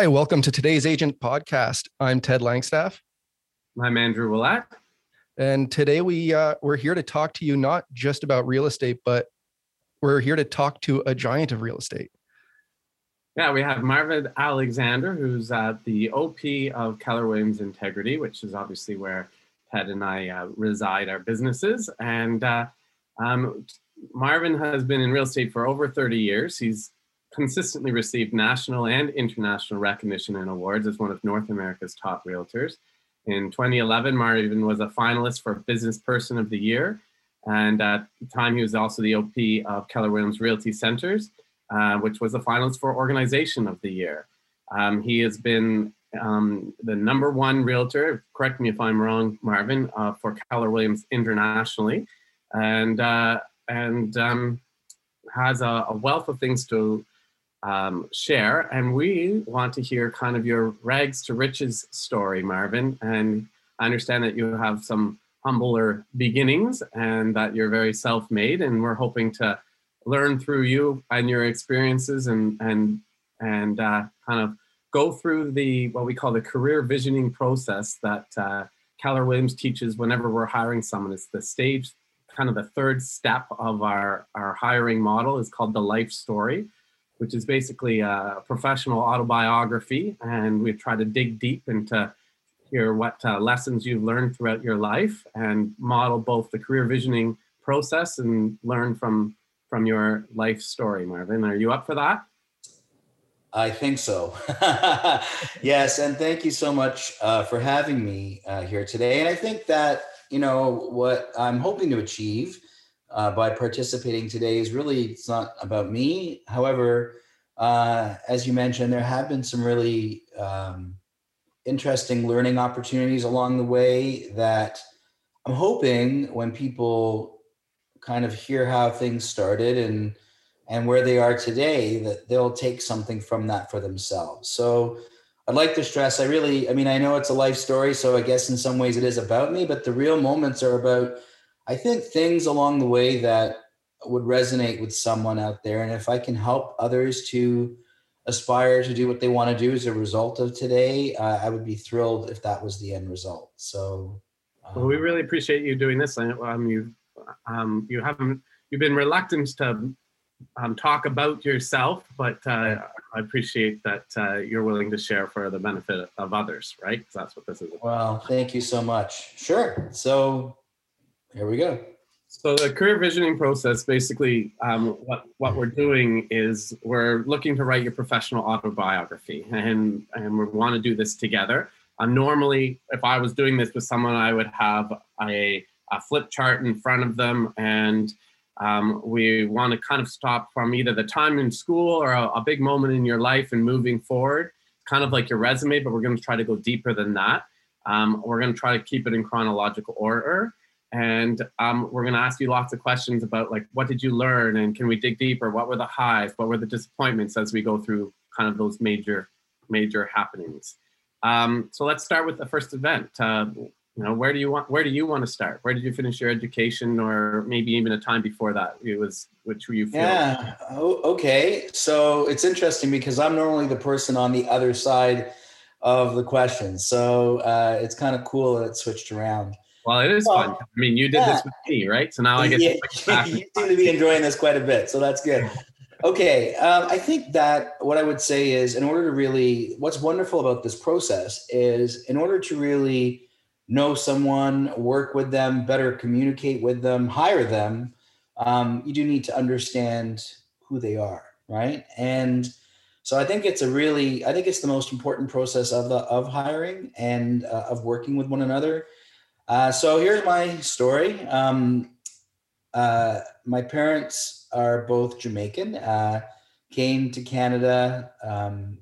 Hi, welcome to today's Agent Podcast. I'm Ted Langstaff. I'm Andrew Willett. And today we uh, we're here to talk to you not just about real estate, but we're here to talk to a giant of real estate. Yeah, we have Marvin Alexander, who's uh, the OP of Keller Williams Integrity, which is obviously where Ted and I uh, reside our businesses. And uh, um, Marvin has been in real estate for over 30 years. He's consistently received national and international recognition and awards as one of North America's top realtors. In 2011, Marvin was a finalist for Business Person of the Year. And at the time, he was also the OP of Keller Williams Realty Centers, uh, which was a finalist for Organization of the Year. Um, he has been um, the number one realtor, correct me if I'm wrong, Marvin, uh, for Keller Williams internationally, and uh, and um, has a, a, wealth of things to um, share. And we want to hear kind of your rags to riches story, Marvin. And I understand that you have some humbler beginnings and that you're very self-made, and we're hoping to learn through you and your experiences and and and uh, kind of go through the what we call the career visioning process that uh, Keller Williams teaches whenever we're hiring someone. It's the stage, kind of the third step of our, our hiring model is called the life story, which is basically a professional autobiography. And we try to dig deep into hear what uh, lessons you've learned throughout your life and model both the career visioning process and learn from from your life story marvin are you up for that I think so. yes, and thank you so much uh, for having me uh, here today. And I think that you know what I'm hoping to achieve uh, by participating today is really it's not about me. However, uh, as you mentioned, there have been some really um, interesting learning opportunities along the way that I'm hoping when people kind of hear how things started and and where they are today that they'll take something from that for themselves so i'd like to stress i really i mean i know it's a life story so i guess in some ways it is about me but the real moments are about i think things along the way that would resonate with someone out there and if i can help others to aspire to do what they want to do as a result of today uh, i would be thrilled if that was the end result so um, well we um, really appreciate you doing this um, you um, you haven't you've been reluctant to um, talk about yourself, but uh, I appreciate that uh, you're willing to share for the benefit of others, right? Because that's what this is. About. Well, thank you so much. Sure. So here we go. So the career visioning process, basically, um, what what we're doing is we're looking to write your professional autobiography, and and we want to do this together. Um, normally, if I was doing this with someone, I would have a, a flip chart in front of them and um, we want to kind of stop from either the time in school or a, a, big moment in your life and moving forward, kind of like your resume, but we're going to try to go deeper than that. Um, we're going to try to keep it in chronological order. And um, we're going to ask you lots of questions about like, what did you learn? And can we dig deeper? What were the highs? What were the disappointments as we go through kind of those major, major happenings? Um, so let's start with the first event. Uh, you know where do you want where do you want to start where did you finish your education or maybe even a time before that it was which were you feel? yeah oh, okay so it's interesting because i'm normally the person on the other side of the question so uh, it's kind of cool that it switched around well it is well, fun i mean you did yeah. this with me right so now i get yeah, to you seem to be enjoying this quite a bit so that's good okay um, i think that what i would say is in order to really what's wonderful about this process is in order to really know someone, work with them, better communicate with them, hire them, um, you do need to understand who they are, right? And so I think it's a really, I think it's the most important process of the of hiring and uh, of working with one another. Uh, so here's my story. Um, uh, my parents are both Jamaican. Uh, came to Canada. Um,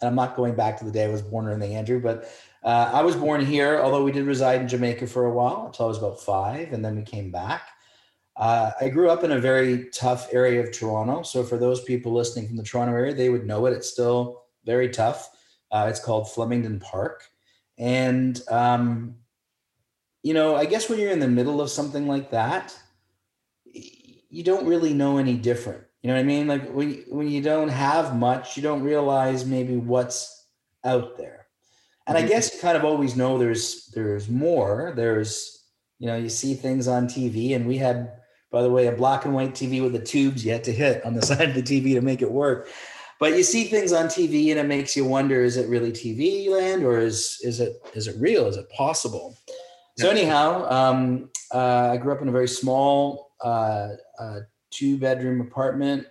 and I'm not going back to the day I was born or the Andrew, but uh, I was born here, although we did reside in Jamaica for a while until I was about five, and then we came back. Uh, I grew up in a very tough area of Toronto. So, for those people listening from the Toronto area, they would know it. It's still very tough. It's called Flemington Park. And, um, you know, I guess when you're in the middle of something like that, you don't really know any different. You know what I mean? Like when, when you don't have much, you don't realize maybe what's out there. And I mm-hmm. guess you kind of always know there's there's more. There's you know you see things on TV, and we had by the way a black and white TV with the tubes you had to hit on the side of the TV to make it work. But you see things on TV, and it makes you wonder: is it really TV land, or is is it is it real? Is it possible? So anyhow, um, uh, I grew up in a very small uh, uh, two bedroom apartment,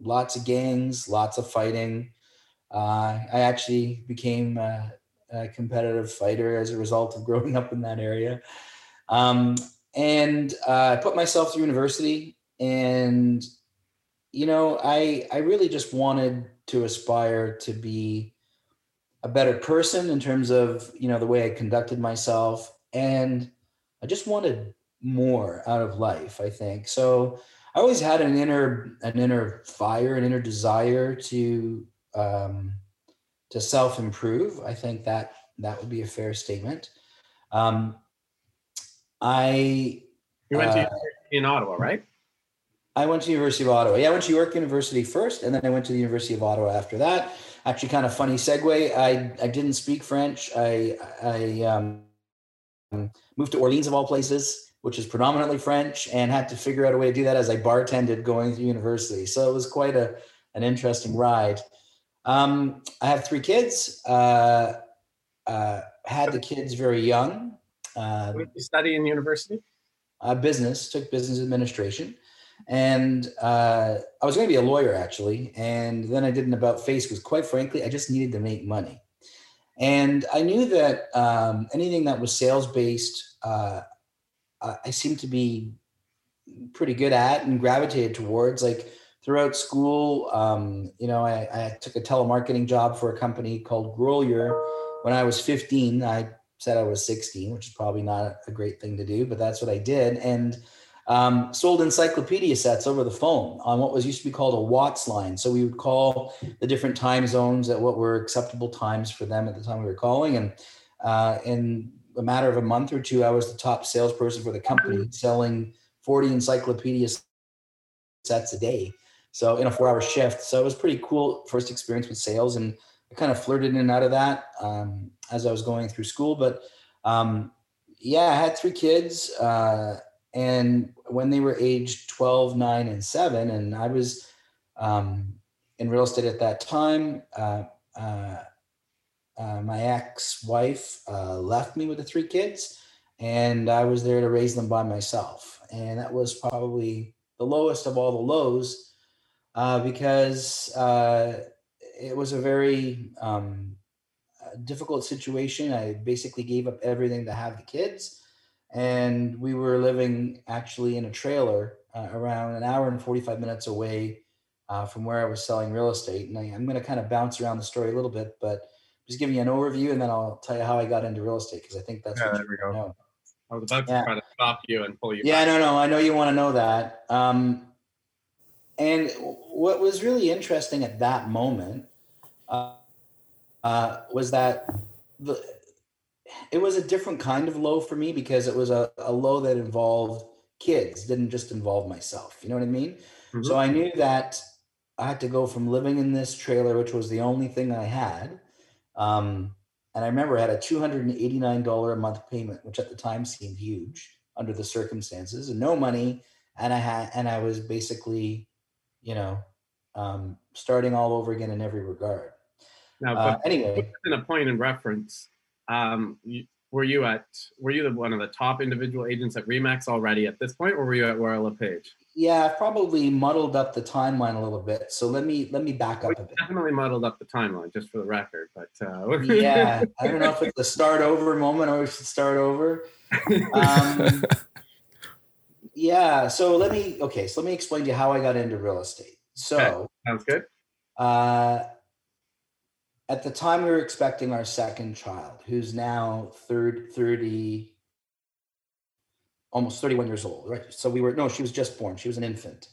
lots of gangs, lots of fighting. Uh, I actually became a, a, competitive fighter as a result of growing up in that area. Um, and uh, I put myself through university, and you know, I I really just wanted to aspire to be a better person in terms of you know the way I conducted myself, and I just wanted more out of life. I think so. I always had an inner an inner fire, an inner desire to um, to self improve. I think that that would be a fair statement. Um, I you went to uh, in Ottawa, right? I went to University of Ottawa. Yeah, I went to York University first, and then I went to the University of Ottawa after that. Actually, kind of funny segue. I I didn't speak French. I I um, moved to Orleans of all places which is predominantly French, and had to figure out a way to do that as I bartended going through university. So it was quite a an interesting ride. Um, I have three kids. Uh, uh, had the kids very young. Uh, what did you study in university? Uh, business. Took business administration, and uh, I was going to be a lawyer actually. And then I did an about face because, quite frankly, I just needed to make money. And I knew that um, anything that was sales based, uh, I seemed to be pretty good at and gravitated towards. Like throughout school, um, you know, I, I, took a telemarketing job for a company called Grolier when I was 15. I said I was 16, which is probably not a great thing to do, but that's what I did. And um, sold encyclopedia sets over the phone on what was used to be called a WATS line. So we would call the different time zones at what were acceptable times for them at the time we were calling. And uh, and a matter of a month or two, I was the top salesperson for the company, selling 40 encyclopedia sets a day. So in a four hour shift. So it was pretty cool first experience with sales. And I kind of flirted in and out of that um, as I was going through school. But um, yeah, I had three kids. Uh, and when they were aged 12, 9, and 7, and I was um, in real estate at that time, uh, uh, uh, my ex-wife uh, left me with the three kids and i was there to raise them by myself. And that was probably the lowest of all the lows uh, because uh, it was a very um, difficult situation. I basically gave up everything to have the kids and we were living actually in a trailer uh, around an hour and 45 minutes away uh, from where i was selling real estate and I, i'm going to kind of bounce around the story a little bit but just give you an overview and then I'll tell you how I got into real estate because I think that's yeah, what you go. know. I was about to yeah. try to stop you and pull you. Yeah, back. no, no, I know you want to know that. Um, and what was really interesting at that moment uh, uh, was that the it was a different kind of low for me because it was a, a low that involved kids, didn't just involve myself. You know what I mean? Mm-hmm. So I knew that I had to go from living in this trailer, which was the only thing I had, um, and I remember I had a $289 a month payment, which at the time seemed huge under the circumstances, and no money. And I had, and I was basically, you know, um, starting all over again in every regard. Now, uh, anyway, in a point in reference, um, you, were you at were you the one of the top individual agents at Remax already at this point, or were you at Royal LePage? Yeah, I've probably muddled up the timeline a little bit. So let me let me back up a bit. Definitely muddled up the timeline, just for the record. But uh, yeah, I don't know if it's a start over moment or we should start over. Um, yeah, so let me okay. So let me explain to you how I got into real estate. So okay. sounds good. Uh, at the time we were expecting our second child, who's now third 30, almost 31 years old, right? So we were, no, she was just born. She was an infant.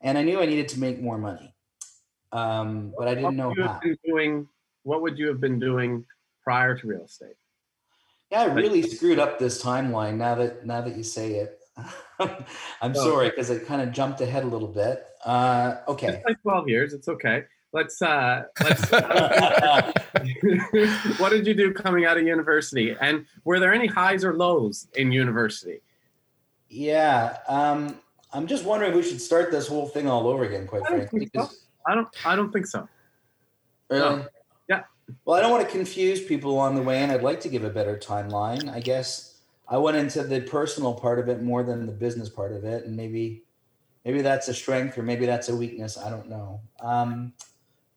And I knew I needed to make more money. Um, but I didn't know how. Doing, what would you have been doing prior to real estate? Yeah, I really screwed up this timeline now that now that you say it. I'm oh, sorry because it kind of jumped ahead a little bit. Uh, okay. It's like 12 years. It's okay. Let's uh let's what did you do coming out of university and were there any highs or lows in university yeah um i'm just wondering if we should start this whole thing all over again quite I frankly so. i don't i don't think so Really? No. Yeah. Well, I don't want to confuse people along the way, and I'd like to give a better timeline. I guess I went into the personal part of it more than the business part of it, and maybe, maybe that's a strength or maybe that's a weakness. I don't know. Um,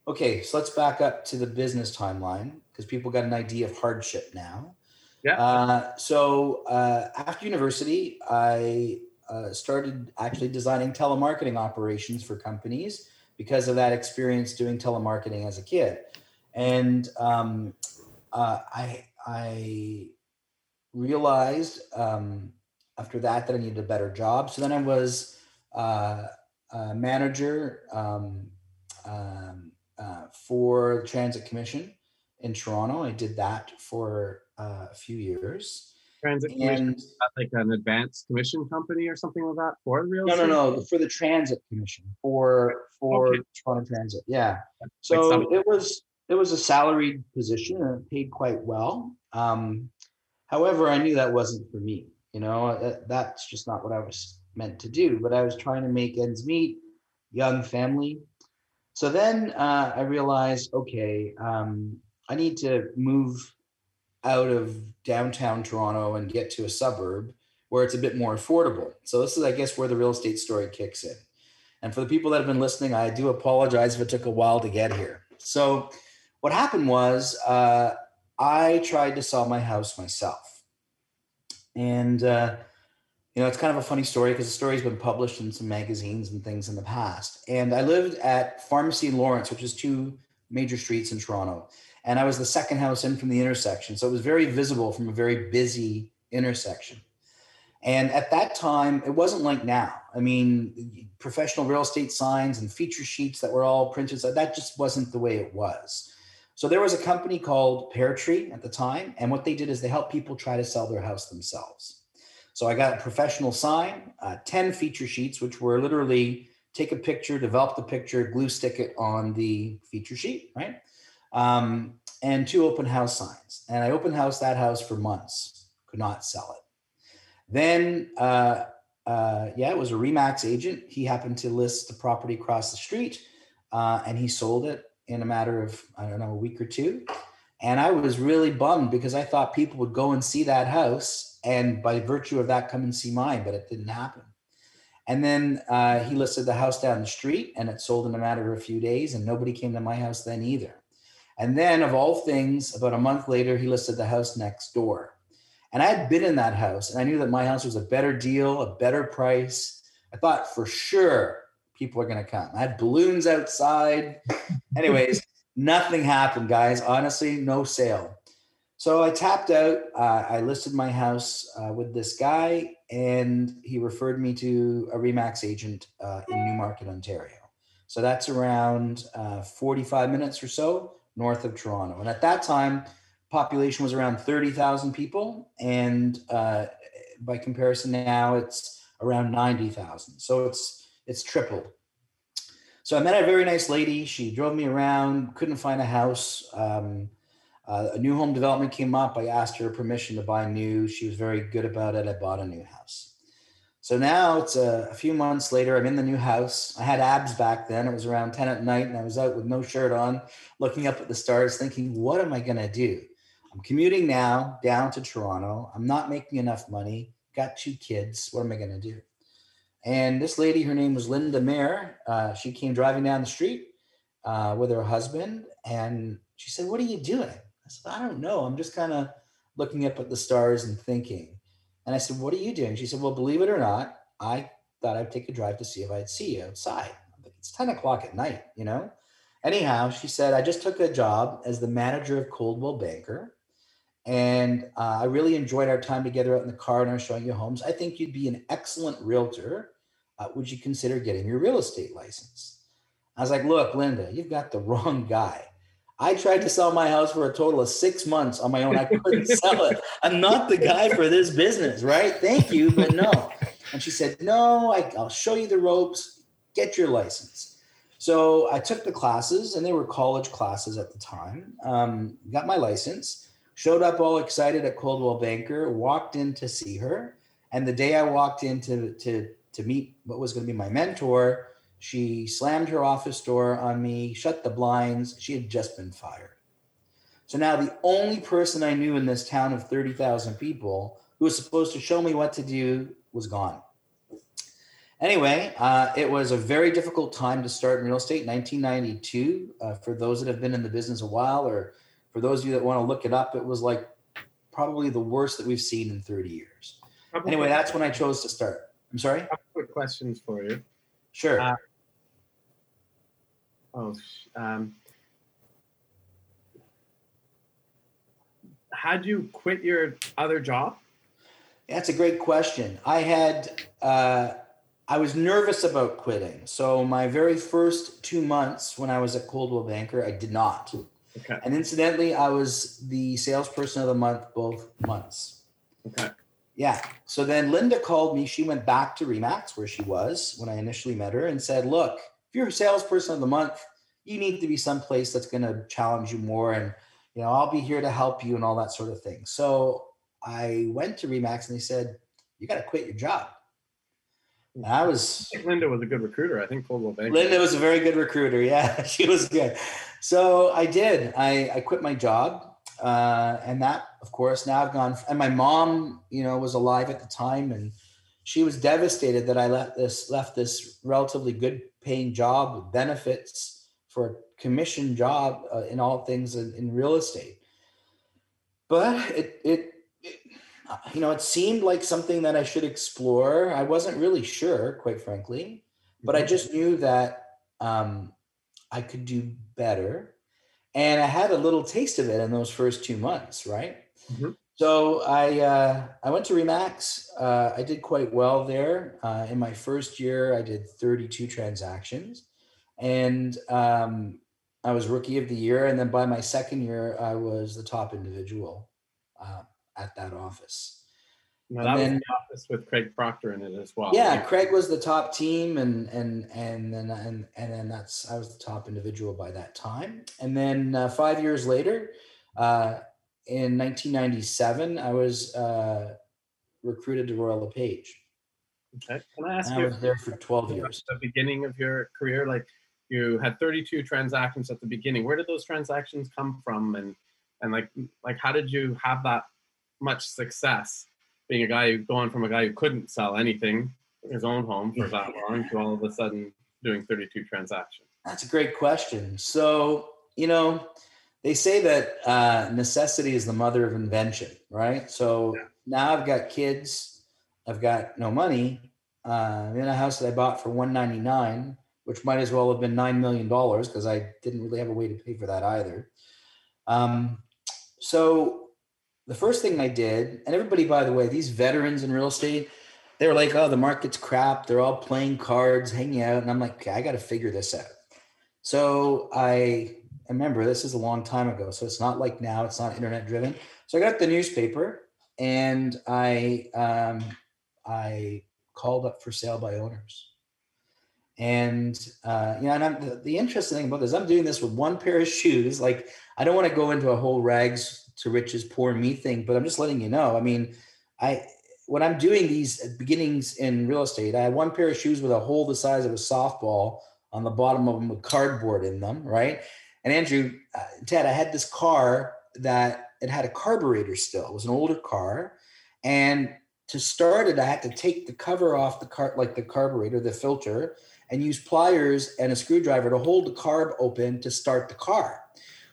okay, so let's back up to the business timeline because people got an idea of hardship now. Yeah. Uh, so uh, after university, I uh, started actually designing telemarketing operations for companies because of that experience doing telemarketing as a kid. And um, uh, I, I realized um, after that that I needed a better job. So then I was uh, a manager um, um, uh, for the Transit Commission in Toronto. I did that for uh, a few years. transit commission And is that like an advanced commission company or something like that for the real no, no, estate? no, for the Transit Commission for for Okay. Toronto Transit. Yeah. So it was it was a salaried position and it paid quite well. Um, however, I knew that wasn't for me. You know, that, that's just not what I was meant to do. But I was trying to make ends meet, young family. So then uh, I realized, okay, um, I need to move out of downtown Toronto and get to a suburb where it's a bit more affordable. So this is, I guess, where the real estate story kicks in. And for the people that have been listening, I do apologize if it took a while to get here. So what happened was uh, I tried to sell my house myself. And, uh, you know, it's kind of a funny story because the story's been published in some magazines and things in the past. And I lived at Pharmacy and Lawrence, which is two major streets in Toronto. And I was the second house in from the intersection. So it was very visible from a very busy intersection. And at that time, it wasn't like now. I mean, professional real estate signs and feature sheets that were all printed, so that just wasn't the way it was. So there was a company called Pear Tree at the time, and what they did is they helped people try to sell their house themselves. So I got a professional sign, uh, 10 feature sheets, which were literally take a picture, develop the picture, glue stick it on the feature sheet, right? Um, and two open house signs. And I open house that house for months, could not sell it. Then, uh, uh, yeah, it was a Remax agent. He happened to list the property across the street uh, and he sold it in a matter of, I don't know, a week or two. And I was really bummed because I thought people would go and see that house and by virtue of that come and see mine, but it didn't happen. And then uh, he listed the house down the street and it sold in a matter of a few days and nobody came to my house then either. And then, of all things, about a month later, he listed the house next door. And I had been in that house and I knew that my house was a better deal, a better price. I thought for sure people are going to come. I had balloons outside. Anyways, nothing happened, guys. Honestly, no sale. So I tapped out. Uh, I listed my house uh, with this guy, and he referred me to a Remax agent uh, in Newmarket, Ontario. So that's around uh, 45 minutes or so north of Toronto. And at that time, population was around 30,000 people. And uh, by comparison now, it's around 90,000. So it's it's tripled. So I met a very nice lady. She drove me around, couldn't find a house. Um, uh, a new home development came up. I asked her permission to buy new. She was very good about it. I bought a new house. So now it's a, a, few months later. I'm in the new house. I had abs back then. It was around 10 at night, and I was out with no shirt on, looking up at the stars, thinking, what am I going to do? I'm commuting now down to Toronto. I'm not making enough money. Got two kids. What am I going to do? And this lady, her name was Linda Mayer. Uh, she came driving down the street uh, with her husband, and she said, "What are you doing?" I said, "I don't know. I'm just kind of looking up at the stars and thinking." And I said, What are you doing? She said, Well, believe it or not, I thought I'd take a drive to see if I'd see you outside. Like, it's 10 o'clock at night, you know? Anyhow, she said, I just took a job as the manager of Coldwell Banker. And uh, I really enjoyed our time together out in the car and I was showing you homes. I think you'd be an excellent realtor. Uh, would you consider getting your real estate license? I was like, Look, Linda, you've got the wrong guy. I tried to sell my house for a total of six months on my own. I couldn't sell it. I'm not the guy for this business, right? Thank you, but no. And she said, No, I, will show you the ropes. Get your license. So I took the classes, and they were college classes at the time. Um, got my license, showed up all excited at Coldwell Banker, walked in to see her, and the day I walked in to to to meet what was going to be my mentor, she slammed her office door on me, shut the blinds. She had just been fired. So now the only person I knew in this town of 30,000 people who was supposed to show me what to do was gone. Anyway, uh, it was a very difficult time to start in real estate, 1992. Uh, for those that have been in the business a while, or for those of you that want to look it up, it was like probably the worst that we've seen in 30 years. Couple anyway, that's when I chose to start. I'm sorry? Quick questions for you. Sure. Uh, oh, um, how'd you quit your other job? That's a great question. I had, uh, I was nervous about quitting. So my very first two months when I was at Coldwell Banker, I did not. Okay. And incidentally, I was the salesperson of the month both months. Okay. Yeah. So then Linda called me. She went back to Remax where she was when I initially met her and said, "Look, you're a salesperson of the month, you need to be someplace that's going to challenge you more and you know, I'll be here to help you and all that sort of thing. So I went to Remax and they said, you got to quit your job. And I was. I Linda was a good recruiter. I think Coldwell Bank. Linda was a very good recruiter. Yeah, she was good. So I did. I, I quit my job. Uh, and that, of course, now I've gone. And my mom, you know, was alive at the time, and she was devastated that I left this left this relatively good paying job benefits for a commission job uh, in all things in, in, real estate. But it, it, it, you know, it seemed like something that I should explore. I wasn't really sure, quite frankly, but I mm-hmm. just knew that um, I could do better. And I had a little taste of it in those first two months, right? Mm-hmm. So I uh, I went to Remax. Uh, I did quite well there. Uh, in my first year, I did 32 transactions, and um, I was rookie of the year, and then by my second year, I was the top individual uh, at that office. No, that then, was the office with Craig Proctor in it as well. Yeah, Craig was the top team, and and and then and and then that's I was the top individual by that time. And then uh, five years later, uh, in 1997, I was uh, recruited to Royal LePage. Okay, can I ask and you? I was there for 12 years. The beginning of your career, like you had 32 transactions at the beginning where did those transactions come from and and like like how did you have that much success being a guy who going from a guy who couldn't sell anything in his own home for that long to all of a sudden doing 32 transactions that's a great question so you know they say that uh, necessity is the mother of invention right so yeah. now i've got kids i've got no money uh, in a house that i bought for 199 which might as well have been $9 million because I didn't really have a way to pay for that either. Um, so the first thing I did, and everybody, by the way, these veterans in real estate, they were like, oh, the market's crap. They're all playing cards, hanging out. And I'm like, okay, I got to figure this out. So I remember this is a long time ago. So it's not like now, it's not internet driven. So I got the newspaper and I, um, I called up for sale by owners. And uh, you know, and I'm, the, the interesting thing about this, I'm doing this with one pair of shoes. Like, I don't want to go into a whole rags to riches, poor me thing, but I'm just letting you know. I mean, I when I'm doing these beginnings in real estate, I had one pair of shoes with a hole the size of a softball on the bottom of them with cardboard in them, right? And Andrew, uh, Ted, I had this car that it had a carburetor still. It was an older car, and to start it, I had to take the cover off the car, like the carburetor, the filter, and use pliers and a screwdriver to hold the carb open to start the car.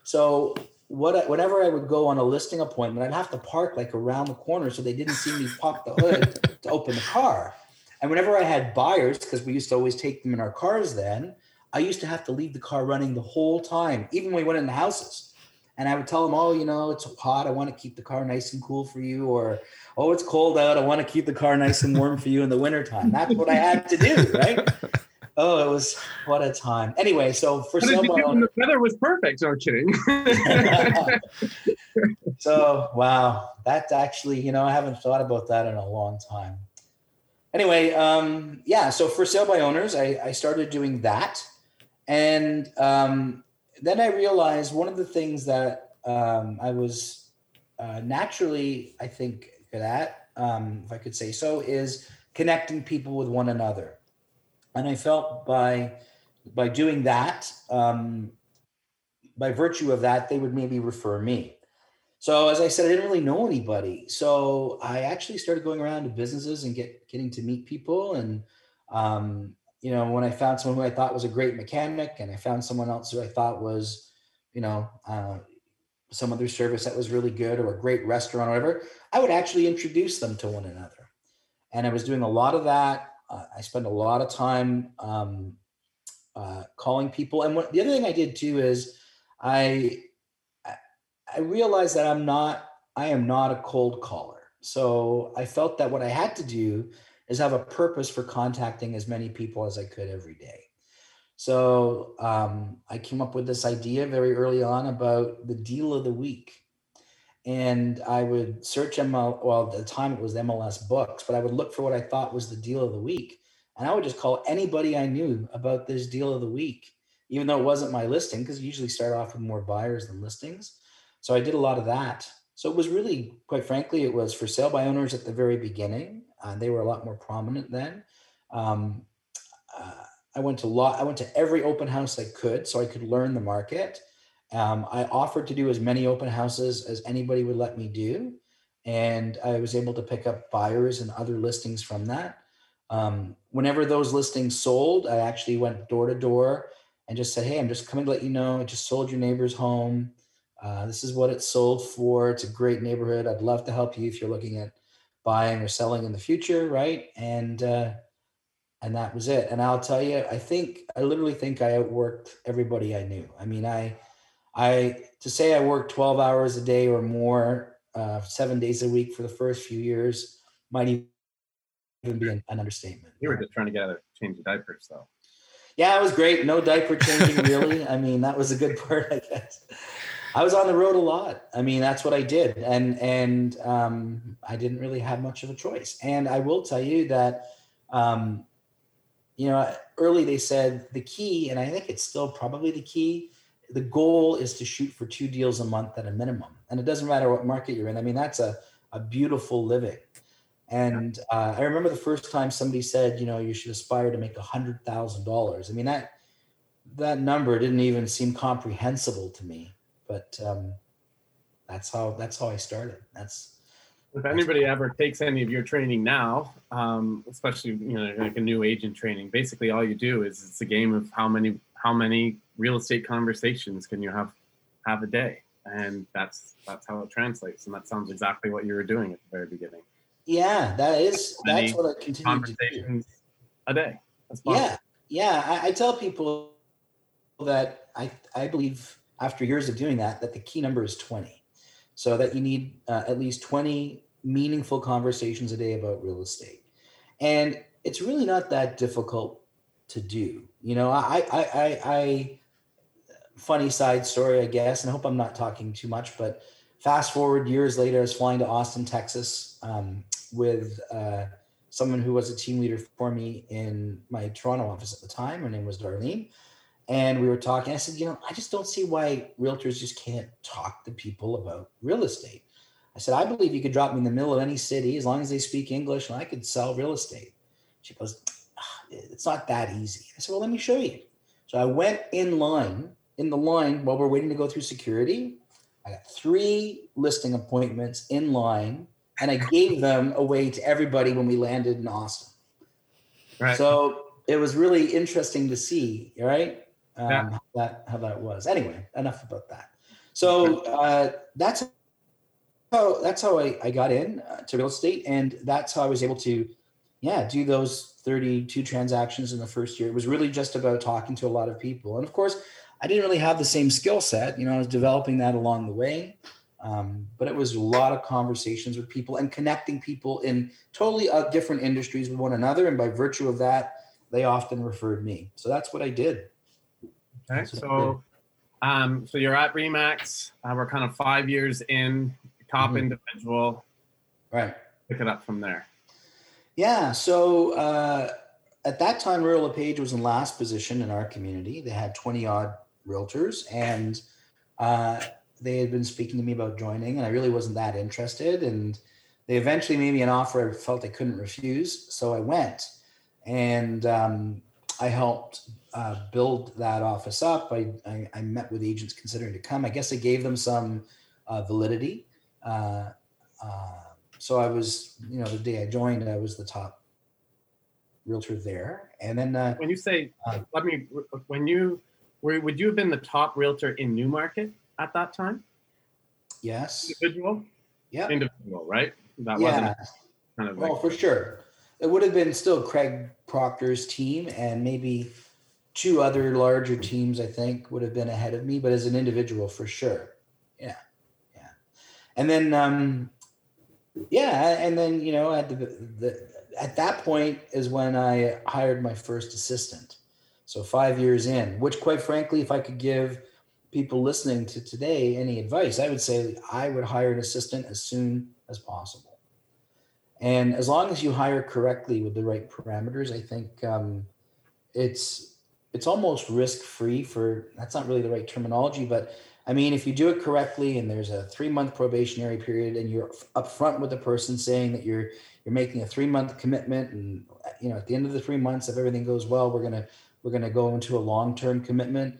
So what whenever I would go on a listing appointment, I'd have to park like around the corner so they didn't see me pop the hood to open the car. And whenever I had buyers, because we used to always take them in our cars then, I used to have to leave the car running the whole time, even when we went in the houses. And I would tell them, oh, you know, it's hot. I want to keep the car nice and cool for you. Or, oh, it's cold out. I want to keep the car nice and warm for you in the wintertime. That's what I had to do, right? Oh, it was what a time. Anyway, so for sale by owner, the weather was perfect. No kidding. so wow, that actually, you know, I haven't thought about that in a long time. Anyway, um, yeah. So for sale by owners, I, I started doing that, and um, then I realized one of the things that um, I was uh, naturally, I think, good at, um, if I could say so, is connecting people with one another. And I felt by by doing that, um, by virtue of that, they would maybe refer me. So as I said, I didn't really know anybody. So I actually started going around to businesses and get getting to meet people. And um, you know, when I found someone who I thought was a great mechanic, and I found someone else who I thought was, you know, uh, some other service that was really good or a great restaurant or whatever, I would actually introduce them to one another. And I was doing a lot of that. Uh, I spent a lot of time um, uh, calling people. And what, the other thing I did too is I I realized that I'm not I am not a cold caller. So I felt that what I had to do is have a purpose for contacting as many people as I could every day. So um, I came up with this idea very early on about the deal of the week. And I would search ML, well, at the time it was MLS books, but I would look for what I thought was the deal of the week. And I would just call anybody I knew about this deal of the week, even though it wasn't my listing, because you usually start off with more buyers than listings. So I did a lot of that. So it was really, quite frankly, it was for sale by owners at the very beginning. Uh, they were a lot more prominent then. Um, uh, I went to lot. I went to every open house I could, so I could learn the market. Um, I offered to do as many open houses as anybody would let me do, and I was able to pick up buyers and other listings from that. Um, whenever those listings sold, I actually went door to door and just said, "Hey, I'm just coming to let you know I just sold your neighbor's home. Uh, this is what it sold for. It's a great neighborhood. I'd love to help you if you're looking at buying or selling in the future, right?" And uh, and that was it. And I'll tell you, I think I literally think I outworked everybody I knew. I mean, I, I to say I worked 12 hours a day or more, uh, seven days a week for the first few years might even be an, an understatement. You were just trying to get out of change the diapers, though. Yeah, it was great. No diaper changing, really. I mean, that was a good part, I guess. I was on the road a lot. I mean, that's what I did, and and um, I didn't really have much of a choice. And I will tell you that um, you know, early they said the key, and I think it's still probably the key. The goal is to shoot for two deals a month at a minimum, and it doesn't matter what market you're in. I mean, that's a a beautiful living. And uh, I remember the first time somebody said, you know, you should aspire to make a hundred thousand dollars. I mean that that number didn't even seem comprehensible to me, but um, that's how that's how I started. That's if anybody ever takes any of your training now, um, especially you know like a new agent training, basically all you do is it's a game of how many how many real estate conversations can you have have a day, and that's that's how it translates. And that sounds exactly what you were doing at the very beginning. Yeah, that is that's what I continue conversations to do. a day. Yeah, yeah. I, I tell people that I I believe after years of doing that that the key number is twenty so that you need uh, at least 20 meaningful conversations a day about real estate. And it's really not that difficult to do. You know, I, I, I, I, funny side story, I guess, and I hope I'm not talking too much, but fast forward years later, I was flying to Austin, Texas um, with uh, someone who was a team leader for me in my Toronto office at the time. Her name was Darlene. And we were talking. I said, you know, I just don't see why realtors just can't talk to people about real estate. I said, I believe you could drop me in the middle of any city as long as they speak English and I could sell real estate. She goes, ah, It's not that easy. I said, Well, let me show you. So I went in line, in the line while we're waiting to go through security. I got three listing appointments in line and I gave them away to everybody when we landed in Austin. Right. So it was really interesting to see, right? Um, yeah. how that how that was. Anyway, enough about that. So uh, that's how that's how I, I got in uh, to real estate, and that's how I was able to, yeah, do those 32 transactions in the first year. It was really just about talking to a lot of people, and of course, I didn't really have the same skill set. You know, I was developing that along the way, um, but it was a lot of conversations with people and connecting people in totally uh, different industries with one another, and by virtue of that, they often referred me. So that's what I did. Okay, so. Um, so you're at Remax. Uh, we're kind of five years in top mm-hmm. individual. Right. Pick it up from there. Yeah. So uh, at that time, Royal LePage was in last position in our community. They had 20 odd realtors, and uh, they had been speaking to me about joining, and I really wasn't that interested. And they eventually made me an offer I felt I couldn't refuse, so I went, and um, I helped uh, build that office up. I, I, I met with agents considering to come. I guess I gave them some uh, validity. Uh, uh, so I was, you know, the day I joined, I was the top realtor there. And then uh, When you say, Uh, let me, when you, were, would you have been the top realtor in Newmarket at that time? yes, Individual? yeah, Individual, right? That yeah. wasn't kind of like, Well, for sure. It would have been still Craig Proctor's team and maybe two other larger teams, I think, would have been ahead of me, but as an individual, for sure. Yeah. Yeah. And then, um, yeah. And then, you know, at the, the, at that point is when I hired my first assistant. So five years in, which quite frankly, if I could give people listening to today any advice, I would say I would hire an assistant as soon as possible. And as long as you hire correctly with the right parameters, I think um, it's it's almost risk free for that's not really the right terminology, but I mean if you do it correctly and there's a three month probationary period and you're upfront with the person saying that you're you're making a three month commitment and you know at the end of the three months if everything goes well we're gonna we're gonna go into a long term commitment.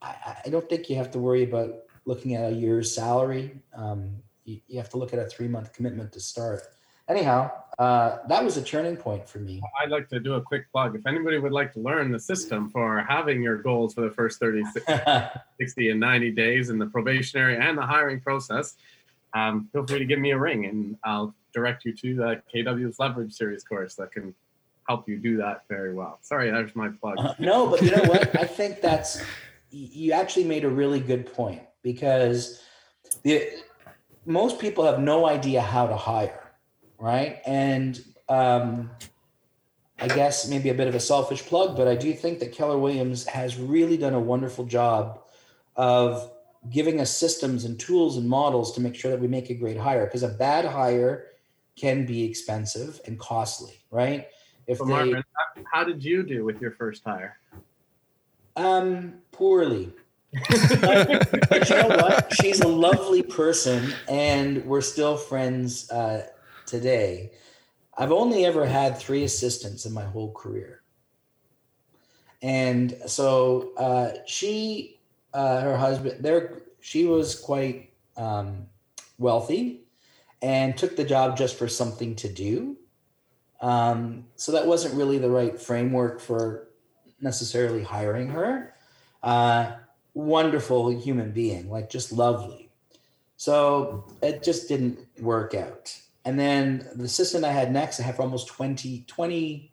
I, I don't think you have to worry about looking at a year's salary. Um, you, you have to look at a three month commitment to start anyhow, uh, that was a turning point for me. I'd like to do a quick plug. If anybody would like to learn the system for having your goals for the first 30, 60, and 90 days in the probationary and the hiring process, um, feel free to give me a ring and I'll direct you to the KW's Leverage Series course that can help you do that very well. Sorry, there's my plug. Uh, no, but you know what? I think that's you actually made a really good point because the most people have no idea how to hire, right? And um, I guess maybe a bit of a selfish plug, but I do think that Keller Williams has really done a wonderful job of giving us systems and tools and models to make sure that we make a great hire because a bad hire can be expensive and costly, right? If So, they Margaret, how- did you do with your first hire? um poorly. but you know what? She's a lovely person, and we're still friends uh, today. I've only ever had three assistants in my whole career, and so uh, she, uh, her husband, there, she was quite um, wealthy, and took the job just for something to do. Um, so that wasn't really the right framework for necessarily hiring her. Uh, wonderful human being, like just lovely. So it just didn't work out. And then the assistant I had next, I had for almost 20, 20,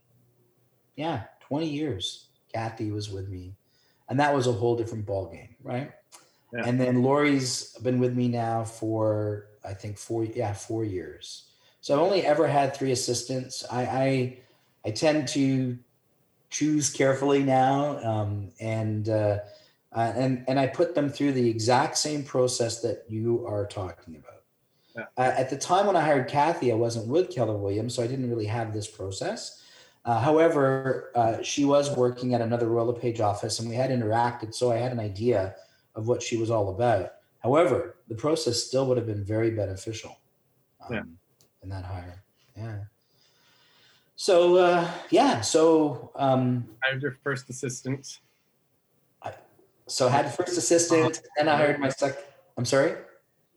yeah, 20 years. Kathy was with me. And that was a whole different ballgame, right? Yeah. And then Lori's been with me now for I think four, yeah, four years. So I've only ever had three assistants. I I, I tend to choose carefully now, um, and uh, uh, and and I put them through the exact same process that you are talking about. Yeah. Uh, at the time when I hired Kathy, I wasn't with Keller Williams, so I didn't really have this process. Uh, however, uh, she was working at another Royal Page office, and we had interacted, so I had an idea of what she was all about. However, the process still would have been very beneficial um, Yeah. in that hire. Yeah. So uh, yeah, so um, I was your first assistant. so I had first assistant, and I hired my second. I'm sorry.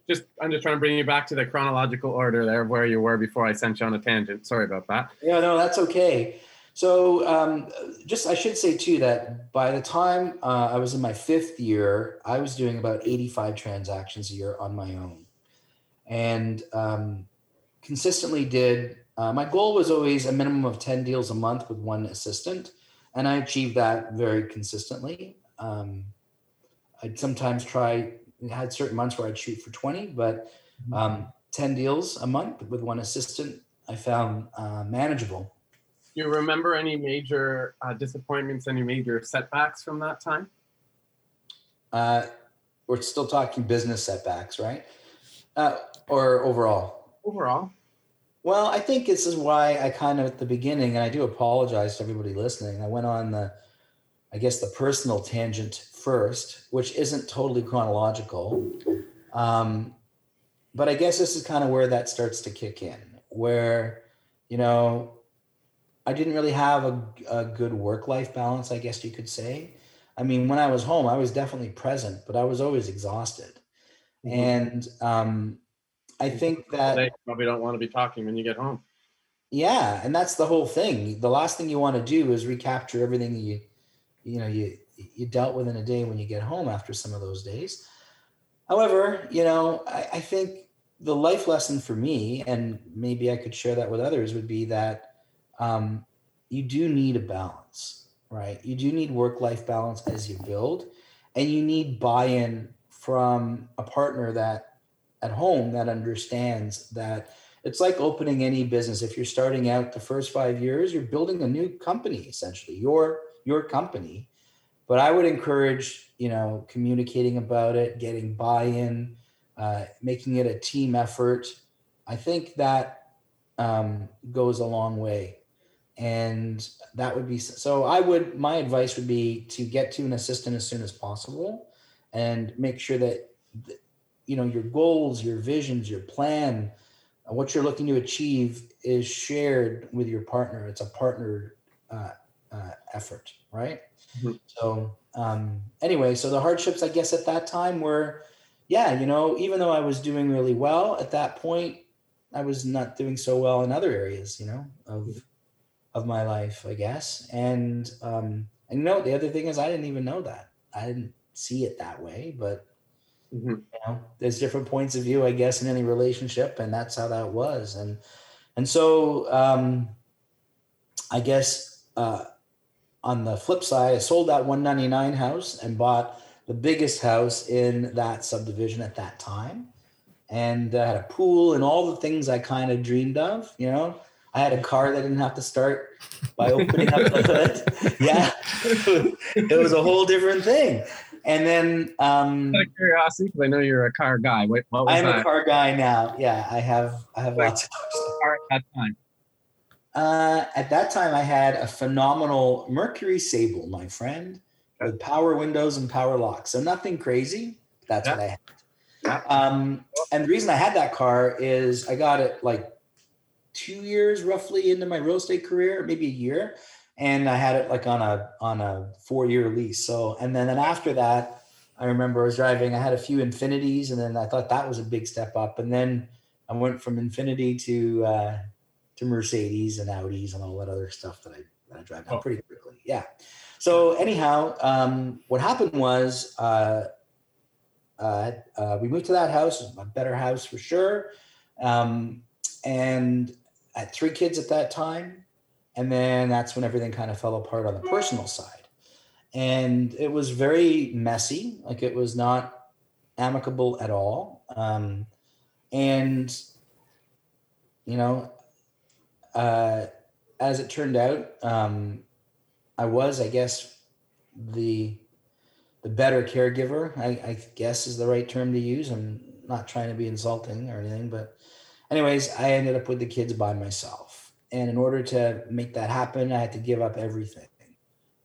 Just I'm just trying to bring you back to the chronological order there of where you were before I sent you on a tangent. Sorry about that. Yeah, no, that's okay. So, um, just I should say too that by the time uh, I was in my fifth year, I was doing about 85 transactions a year on my own, and um, consistently did. Uh, my goal was always a minimum of 10 deals a month with one assistant, and I achieved that very consistently. Um, I'd sometimes try. Had certain months where I'd shoot for 20, but um, 10 deals a month with one assistant, I found uh, manageable. Do you remember any major uh, disappointments, any major setbacks from that time? Uh, we're still talking business setbacks, right? Uh, or overall? Overall, Well, I think this is why I kind of at the beginning, and I do apologize to everybody listening. I went on the, I guess, the personal tangent first, which isn't totally chronological. Um, but I guess this is kind of where that starts to kick in, where, you know, I didn't really have a, a good work life balance, I guess you could say. I mean, when I was home, I was definitely present, but I was always exhausted. Mm-hmm. And um, I think that they probably don't want to be talking when you get home. Yeah, and that's the whole thing. The last thing you want to do is recapture everything you, you know, you you dealt with in a day when you get home after some of those days. However, you know, I, I think the life lesson for me, and maybe I could share that with others, would be that um, you do need a balance, right? You do need work life balance as you build, and you need buy in from a partner that at home that understands that it's like opening any business. If you're starting out the first five years, you're building a new company, essentially, your your company. But I would encourage, you know, communicating about it, getting buy-in, uh, making it a team effort. I think that um, goes a long way. And that would be so. I would, my advice would be to get to an assistant as soon as possible and make sure that, you know, your goals, your visions, your plan, what you're looking to achieve is shared with your partner. It's a partner uh, uh, effort, right? Mm-hmm. So, um, anyway, so the hardships, I guess, at that time were yeah, you know, even though I was doing really well at that point, I was not doing so well in other areas, you know, of of my life, I guess. And um, and you know, the other thing is I didn't even know that. I didn't see it that way, but mm-hmm. you know, there's different points of view, I guess, in any relationship, and that's how that was. And and so um, I guess uh, on the flip side, I sold that 199 house and bought the biggest house in that subdivision at that time. And I had a pool and all the things I kind of dreamed of, you know. I had a car that didn't have to start by opening up the hood. Yeah, it was a whole different thing. And then, um, out of curiosity, because I know you're a car guy. Wait, what was I'm that? a car guy now. Yeah, I have. I have lots of car at that time. Uh, at that time, I had a phenomenal Mercury Sable, my friend with power windows and power locks. So nothing crazy. That's yeah. what I had. Yeah. Um, and the reason I had that car is I got it like two years roughly into my real estate career, maybe a year, and I had it like on a on a four year lease. So and then, then after that, I remember I was driving. I had a few Infinitis, and then I thought that was a big step up. And then I went from Infiniti to uh, to Mercedes and Audis and all that other stuff that I that I drive oh. pretty quickly. Yeah. So anyhow, um, what happened was uh, uh, uh, we moved to that house, a better house for sure, um, and I had three kids at that time, and then that's when everything kind of fell apart on the personal side, and it was very messy. Like it was not amicable at all, um, and you know, uh, as it turned out. Um, I was, I guess, the the better caregiver. I, I guess is the right term to use. I'm not trying to be insulting or anything, but anyways, I ended up with the kids by myself. And in order to make that happen, I had to give up everything.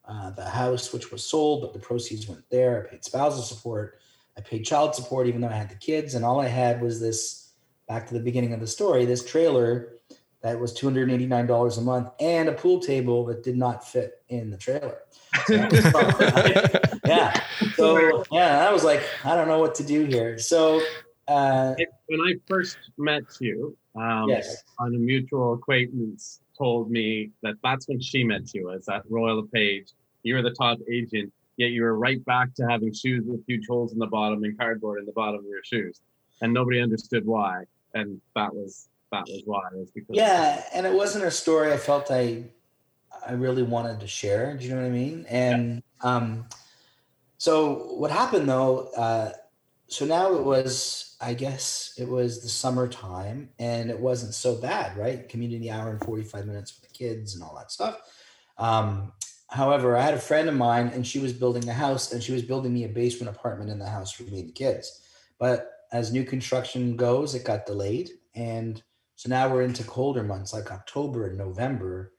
Uh, the house, which was sold, but the proceeds went there. I paid spousal support. I paid child support, even though I had the kids. And all I had was this, back to the beginning of the story, this trailer that was $289 a month and a pool table that did not fit in the trailer. So yeah. So yeah, I was like, I don't know what to do here. So uh, when I first met you, um, yes. on a mutual acquaintance told me that that's when she met you as at Royal LePage. You were the top agent, yet you were right back to having shoes with huge holes in the bottom and cardboard in the bottom of your shoes. And nobody understood why. And that was that was why. Was because yeah, and it wasn't a story I felt I I really wanted to share. Do you know what I mean? And yeah. um, so what happened though? Uh, so now it was, I guess it was the summertime, and it wasn't so bad, right? Community hour and forty five minutes for the kids and all that stuff. Um, however, I had a friend of mine, and she was building a house, and she was building me a basement apartment in the house for me and the kids. But as new construction goes, it got delayed, and So now we're into colder months like October and November,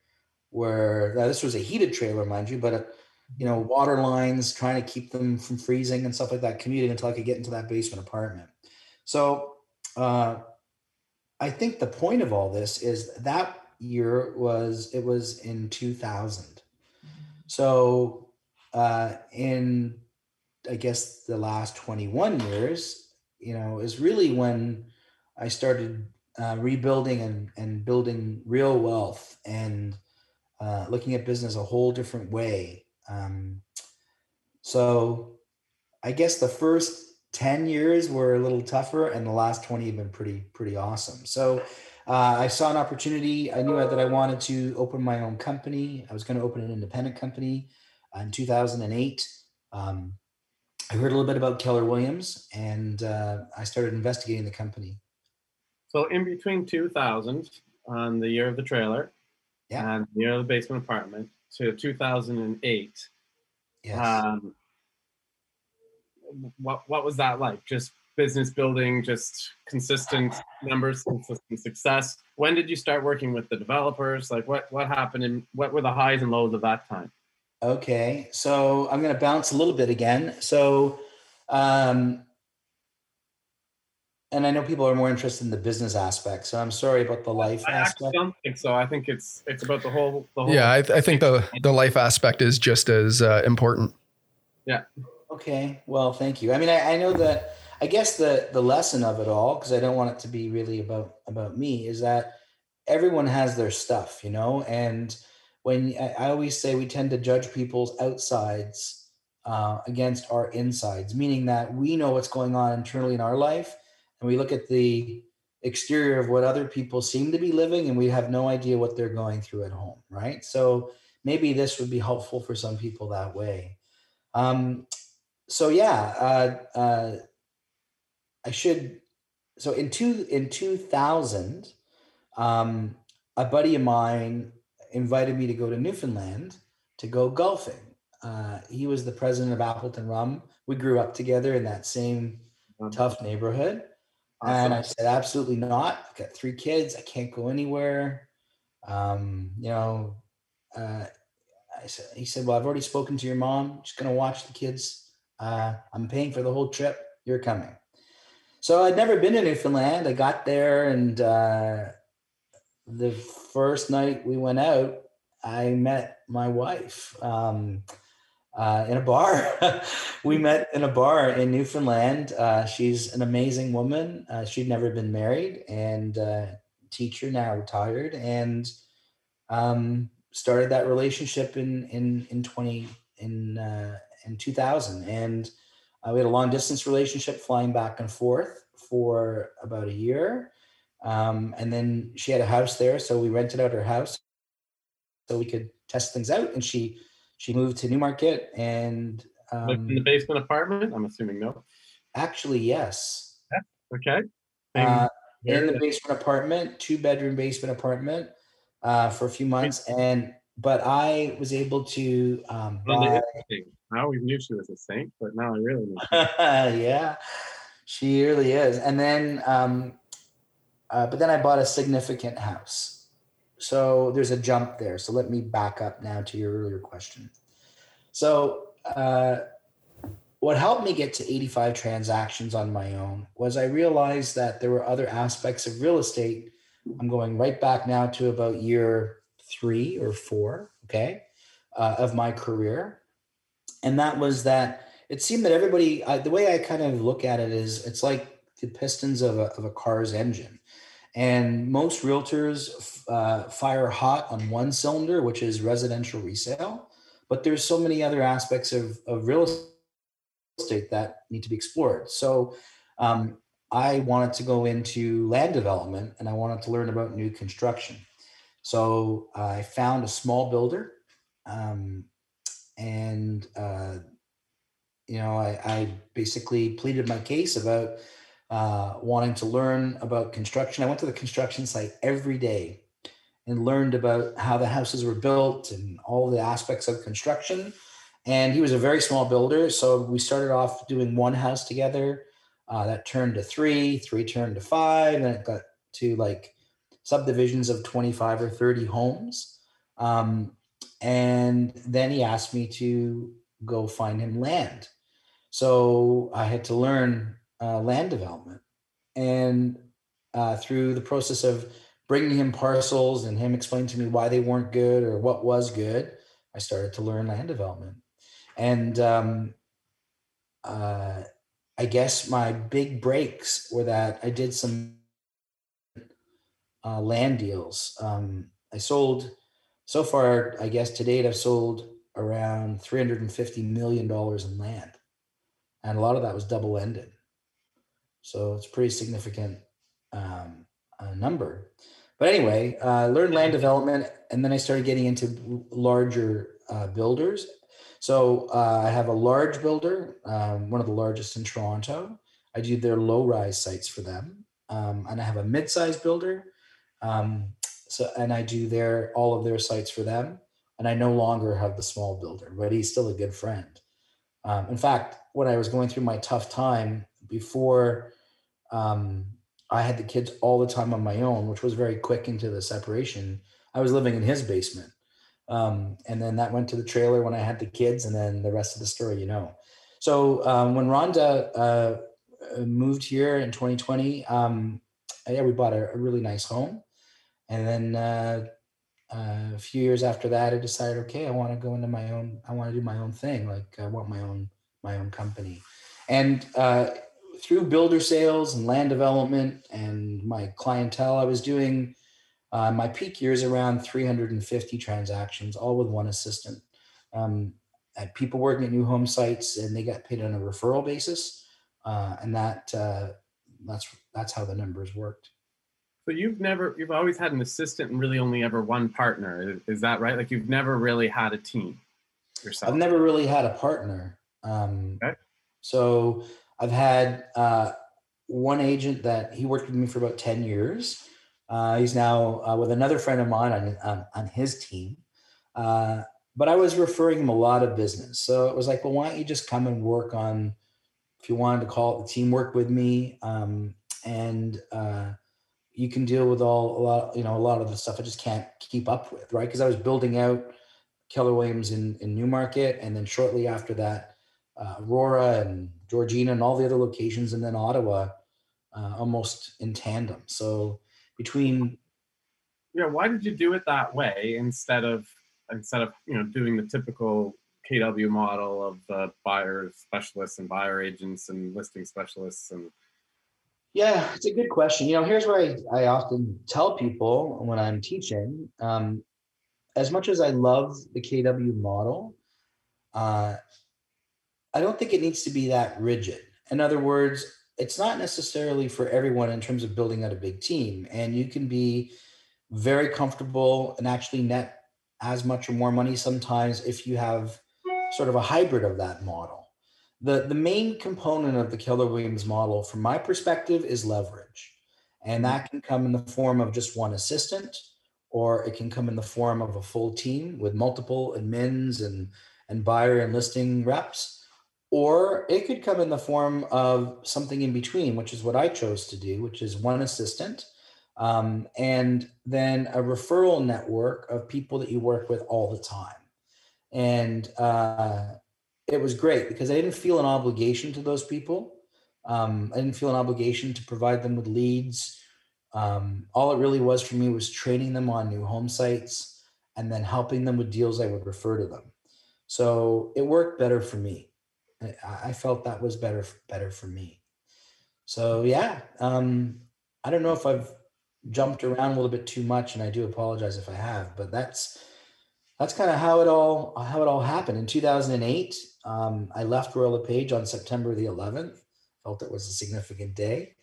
where now this was a heated trailer, mind you, but uh, you know, water lines trying to keep them from freezing and stuff like that, commuting until I could get into that basement apartment. So uh, I think the point of all this is that year was it was in 2000. So uh, in I guess the last 21 years, you know, is really when I started uh, rebuilding and, and building real wealth and uh, looking at business a whole different way. Um, so I guess the first 10 years were a little tougher and the last 20 have been pretty, pretty awesome. So uh, I saw an opportunity. I knew that I wanted to open my own company. I was going to open an independent company uh, in 2008. Um, I heard a little bit about Keller Williams and uh, I started investigating the company. So in between 2000, on the year of the trailer, Yeah. and the year of the basement apartment, to 2008, Yes. um, what what was that like? Just business building, just consistent numbers, consistent success. When did you start working with the developers? Like what what happened and what were the highs and lows of that time? Okay, so I'm going to bounce a little bit again. So, um, and I know people are more interested in the business aspect. So I'm sorry about the life I actually aspect. don't think so. I think it's it's about the whole the whole Yeah, I, th- I think the the life aspect is just as uh, important. Yeah. Okay, well, thank you. I mean, I, I know that. I guess the the lesson of it all, because I don't want it to be really about about me, is that everyone has their stuff, you know. And when I, I always say we tend to judge people's outsides uh, against our insides, meaning that we know what's going on internally in our life, and we look at the exterior of what other people seem to be living, and we have no idea what they're going through at home, right? So maybe this would be helpful for some people that way. Um, so yeah, uh, uh, I should. So in two in two thousand, um, a buddy of mine invited me to go to Newfoundland to go golfing. Uh, he was the president of Appleton Rum. We grew up together in that same tough neighborhood. And I said, absolutely not. I've got three kids. I can't go anywhere. Um, you know, uh, I said, he said, well, I've already spoken to your mom. Just going to watch the kids. Uh, I'm paying for the whole trip. You're coming. So I'd never been to Newfoundland. I got there and uh, the first night we went out, I met my wife um, uh, in a bar. we met in a bar in Newfoundland. Uh, she's an amazing woman. Uh, she'd never been married and uh, teacher now retired and um, started that relationship in in in 20 in uh, in 2000 and uh, we had a long distance relationship flying back and forth for about a year um, and then she had a house there so we rented out her house so we could test things out and she she moved to newmarket and Like in the um, basement apartment? I'm assuming no. actually yes Yeah. Okay. uh, in the basement apartment, two bedroom basement apartment, uh, for a few months, and but I was able to um, buy. I always knew she was a saint, but now I really know. yeah, she really is. And then, um, uh, but then I bought a significant house. So there's a jump there. So let me back up now to your earlier question. So uh, what helped me get to 85 transactions on my own was I realized that there were other aspects of real estate. I'm going right back now to about year three or four, okay, uh, of my career. And that was that it seemed that everybody, I, the way I kind of look at it is it's like the pistons of a, of a car's engine. And most realtors uh, fire hot on one cylinder, which is residential resale. But there's so many other aspects of, of real estate that need to be explored. So um, I wanted to go into land development and I wanted to learn about new construction. So I found a small builder um, and uh, you know I, I basically pleaded my case about uh, wanting to learn about construction. I went to the construction site every day and learned about how the houses were built and all the aspects of construction. And he was a very small builder, so we started off doing one house together. Uh, that turned to three, three turned to five, and it got to like subdivisions of 25 or 30 homes. Um, and then he asked me to go find him land. So I had to learn uh, land development. And uh, through the process of bringing him parcels and him explaining to me why they weren't good or what was good, I started to learn land development. And um, uh, I guess my big breaks were that I did some uh, land deals. Um, I sold so far, I guess to date, I've sold around $350 million in land. And a lot of that was double ended. So it's pretty significant um, number. But anyway, I uh, learned land development and then I started getting into larger uh, builders. So uh, I have a large builder, um, one of the largest in Toronto. I do their low rise sites for them. Um, and I have a mid sized builder. Um, so, and I do their, all of their sites for them. And I no longer have the small builder, but he's still a good friend. Um, in fact, when I was going through my tough time before um, I had the kids all the time on my own, which was very quick into the separation, I was living in his basement. Um, and then that went to the trailer when I had the kids, and then the rest of the story, you know. So um, when Rhonda uh, moved here in 2020, um, yeah, we bought a, a, really nice home, and then uh, uh, a few years after that, I decided, okay, I want to go into my own. I want to do my own thing. Like I want my own my own company, and uh, through builder sales and land development and my clientele, I was doing uh, my peak years around 350 transactions, all with one assistant. Um, I had people working at new home sites, and they got paid on a referral basis, uh, and that uh, that's that's how the numbers worked. So you've never, you've always had an assistant and really only ever one partner. Is, is that right? Like you've never really had a team yourself. I've never really had a partner. Um, okay. So I've had uh, one agent that he worked with me for about 10 years. Uh, he's now uh, with another friend of mine on, on, on his team. Uh, but I was referring him a lot of business. So it was like, well, why don't you just come and work on, if you wanted to call it the teamwork with me, um, and uh, you can deal with all a lot, you know, a lot of the stuff I just can't keep up with, right? Because I was building out Keller Williams in, in Newmarket, and then shortly after that, uh, Aurora and Georgina and all the other locations, and then Ottawa, uh, almost in tandem. So between yeah why did you do it that way instead of instead of you know doing the typical kw model of the buyer specialists and buyer agents and listing specialists and yeah it's a good question you know here's what i, I often tell people when i'm teaching um, as much as i love the kw model uh, i don't think it needs to be that rigid in other words it's not necessarily for everyone in terms of building out a big team. And you can be very comfortable and actually net as much or more money sometimes if you have sort of a hybrid of that model. The, the main component of the Keller Williams model, from my perspective, is leverage. And that can come in the form of just one assistant, or it can come in the form of a full team with multiple admins and, and buyer and listing reps or it could come in the form of something in between, which is what I chose to do, which is one assistant um, and then a referral network of people that you work with all the time. And uh, it was great because I didn't feel an obligation to those people. Um, I didn't feel an obligation to provide them with leads. Um, all it really was for me was training them on new home sites and then helping them with deals I would refer to them. So it worked better for me. I, felt that was better better for me. So yeah, um, I don't know if I've jumped around a little bit too much, and I do apologize if I have. But that's that's kind of how it all how it all happened. In 2008, um, I left Royal LePage on September the 11th. Felt it was a significant day,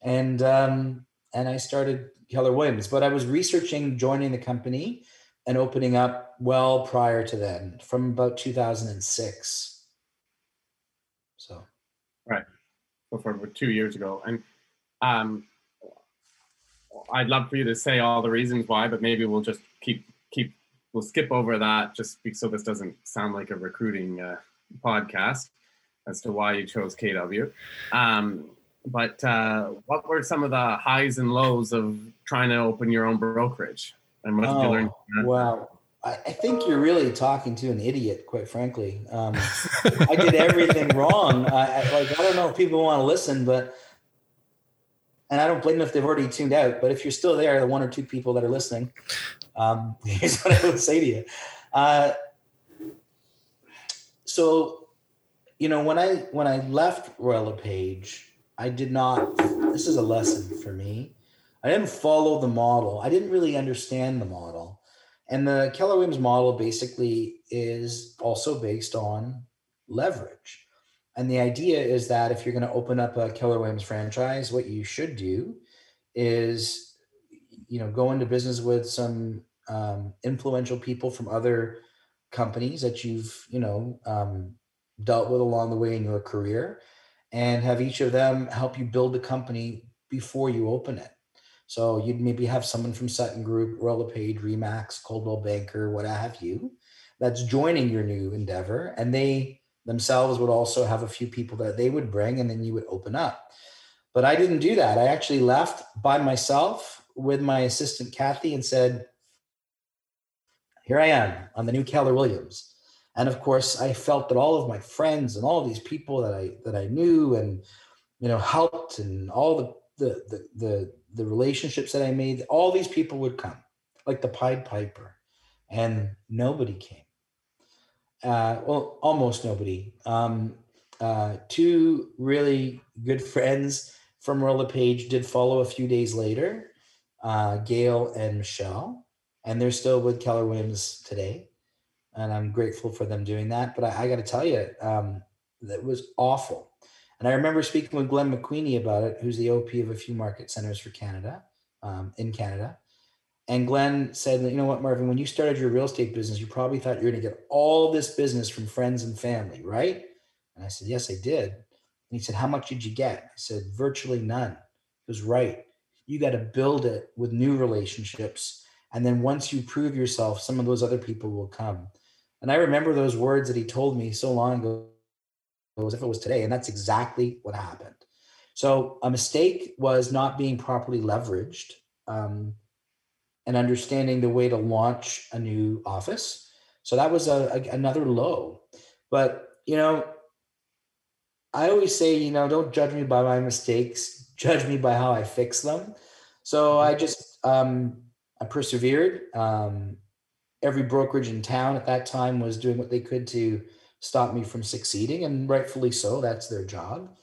and um, and I started Keller Williams. But I was researching joining the company and opening up well prior to then, from about 2006. So, right. So for two years ago, and um, I'd love for you to say all the reasons why, but maybe we'll just keep keep we'll skip over that just so this doesn't sound like a recruiting uh, podcast as to why you chose KW. Um, but uh, what were some of the highs and lows of trying to open your own brokerage? And what did you learn? Oh, wow. I, I think you're really talking to an idiot, quite frankly. Um, I did everything wrong. I, I, like I don't know if people want to listen, but and I don't blame them if they've already tuned out. But if you're still there, the one or two people that are listening, um, here's what I would say to you. Uh, so, you know, when I when I left Royal LePage, I did not. This is a lesson for me. I didn't follow the model. I didn't really understand the model. And the Keller Williams model basically is also based on leverage. And the idea is that if you're going to open up a Keller Williams franchise, what you should do is, you know, go into business with some um, influential people from other companies that you've, you know, um, dealt with along the way in your career, and have each of them help you build the company before you open it. So you'd maybe have someone from Sutton Group, Royal LePage, Remax, Coldwell Banker, what have you, that's joining your new endeavor. And they themselves would also have a few people that they would bring, and then you would open up. But I didn't do that. I actually left by myself with my assistant, Kathy, and said, Here I am on the new Keller Williams. And of course, I felt that all of my friends and all of these people that I that I knew and you know helped and all the the the the the relationships that I made, all these people would come, like the Pied Piper, and nobody came. Uh, well, almost nobody. Um, uh, two really good friends from Royal LePage did follow a few days later, uh, Gail and Michelle, and they're still with Keller Williams today. And I'm grateful for them doing that. But I, I got to tell you, um, that was awful. And I remember speaking with Glenn McQueenie about it, who's the OP of a few market centers for Canada, um, in Canada. And Glenn said, you know what, Marvin, when you started your real estate business, you probably thought you were going to get all this business from friends and family, right? And I said, yes, I did. And he said, how much did you get? I said, virtually none. He was right. You got to build it with new relationships. And then once you prove yourself, some of those other people will come. And I remember those words that he told me so long ago as if it was today. And that's exactly what happened. So a mistake was not being properly leveraged um, and understanding the way to launch a new office. So that was a, a, another low. But you know, I always say, you know, don't judge me by my mistakes. Judge me by how I fix them. So I just um, I persevered. Um, every brokerage in town at that time was doing what they could to stop me from succeeding, and rightfully so. That's their job.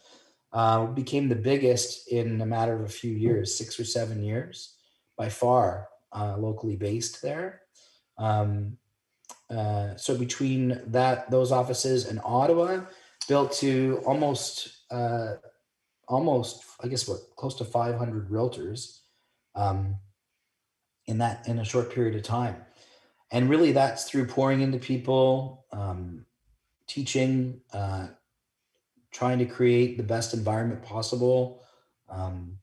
Uh, became the biggest in a matter of a few years, six or seven years, by far, uh, locally based there. Um, uh, so between that, those offices in Ottawa, built to almost, uh, almost, I guess, what close to 500 realtors um, in that in a short period of time, and really that's through pouring into people, um, teaching, uh, trying to create the best environment possible. Um,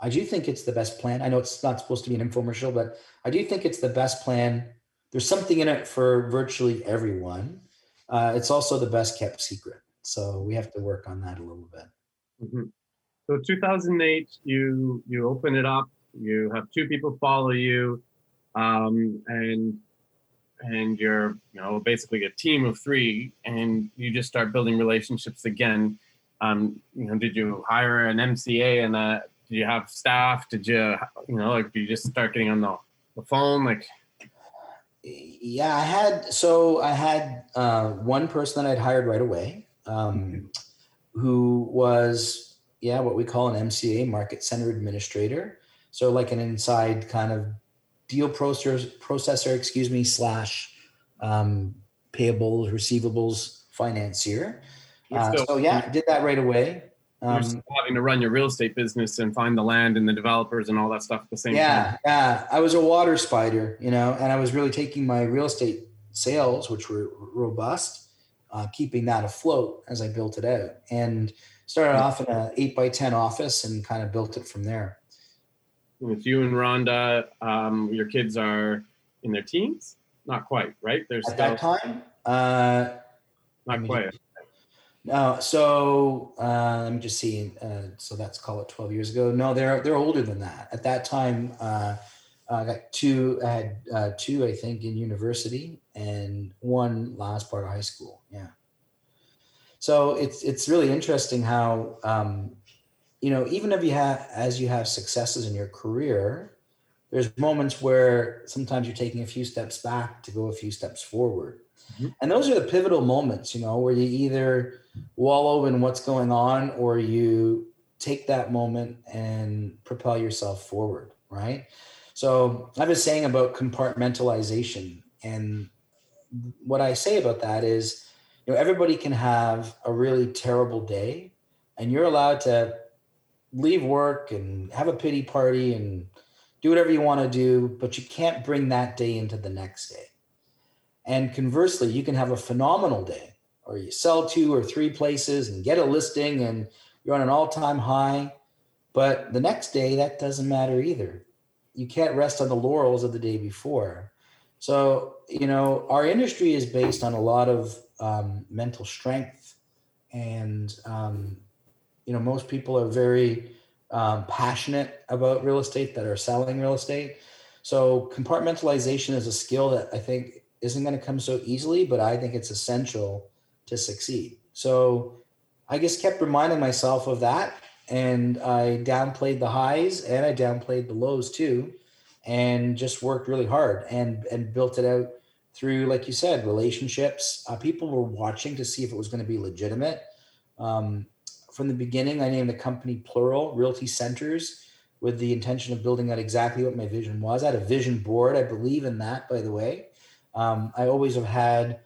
I do think it's the best plan. I know it's not supposed to be an infomercial, but I do think it's the best plan. There's something in it for virtually everyone. Uh, it's also the best kept secret. So we have to work on that a little bit. Mm-hmm. So 2008, you you open it up. You have two people follow you, um, and and you're you know basically a team of three and you just start building relationships again. Um, you know did you hire an mca and uh, did you have staff? Did you you know like did you just start getting on the, the phone? Like yeah i had so i had uh, one person that i'd hired right away um, who was yeah what we call an mca market center administrator. So like an inside kind of deal processor, processor excuse me, slash um, payables, receivables financier. Uh, so yeah, I did that right away. Um, You're having to run your real estate business and find the land and the developers and all that stuff at the same yeah, time. Yeah, I was a water spider, you know, and I was really taking my real estate sales, which were robust, uh, keeping that afloat as I built it out, and started off in an eight by ten office and kind of built it from there with you and Rhonda, um, your kids are in their teens? Not quite, right? There's at still, that time. Uh, not quite. No, so uh, let me just see. Uh, so that's call it 12 years ago. No, they're they're older than that. At that time, uh, I got two. I had uh, two, I think, in university and one last part of high school. Yeah. So it's it's really interesting how um, you know even if you have as you have successes in your career, there's moments where sometimes you're taking a few steps back to go a few steps forward. Mm-hmm. And those are the pivotal moments, you know, where you either wallow in what's going on or you take that moment and propel yourself forward, right? So I was saying about compartmentalization. And what I say about that is, you know, everybody can have a really terrible day and you're allowed to leave work and have a pity party and do whatever you want to do, but you can't bring that day into the next day. And conversely, you can have a phenomenal day or you sell two or three places and get a listing and you're on an all time high. But the next day, that doesn't matter either. You can't rest on the laurels of the day before. So, you know, our industry is based on a lot of um, mental strength. And, um, you know, most people are very um, passionate about real estate that are selling real estate. So compartmentalization is a skill that I think isn't going to come so easily, but I think it's essential to succeed. So I just kept reminding myself of that. And I downplayed the highs and I downplayed the lows too, and just worked really hard and and built it out through, like you said, relationships. Uh, people were watching to see if it was going to be legitimate. Um, from the beginning, I named the company Plural Realty Centers with the intention of building out exactly what my vision was. I had a vision board. I believe in that, by the way. Um, I always have had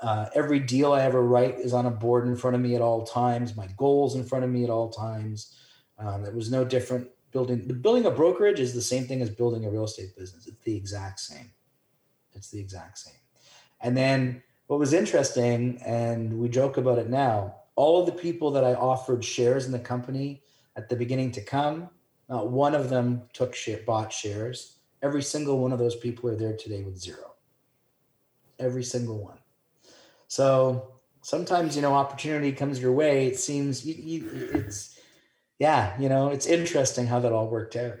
uh, every deal I ever write is on a board in front of me at all times. My goals in front of me at all times. Um, it was no different. Building the building a brokerage is the same thing as building a real estate business. It's the exact same. It's the exact same. And then what was interesting, and we joke about it now, all of the people that I offered shares in the company at the beginning to come, not one of them took share, bought shares. Every single one of those people are there today with zero. Every single one. So sometimes you know opportunity comes your way. It seems you, you, it's yeah, you know it's interesting how that all worked out.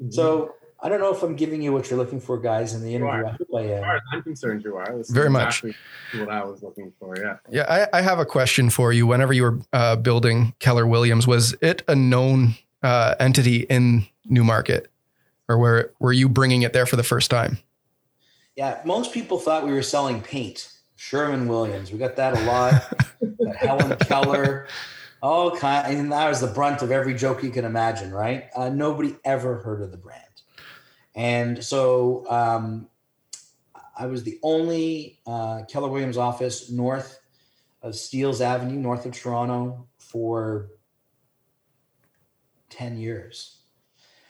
Mm-hmm. So I don't know if I'm giving you what you're looking for, guys, in the interview. I hope I am. As far as I'm concerned, you are. Very exactly much. What I was looking for, yeah. Yeah, I, I have a question for you. Whenever you were uh, building Keller Williams, was it a known uh, entity in Newmarket, or were were you bringing it there for the first time? Yeah, most people thought we were selling paint. Sherwin Williams, we got that a lot. got Helen Keller, all kind, and that was the brunt of every joke you can imagine, right? Uh, nobody ever heard of the brand. And so um, I was the only uh, Keller Williams office north of Steeles Avenue, north of Toronto, for 10 years.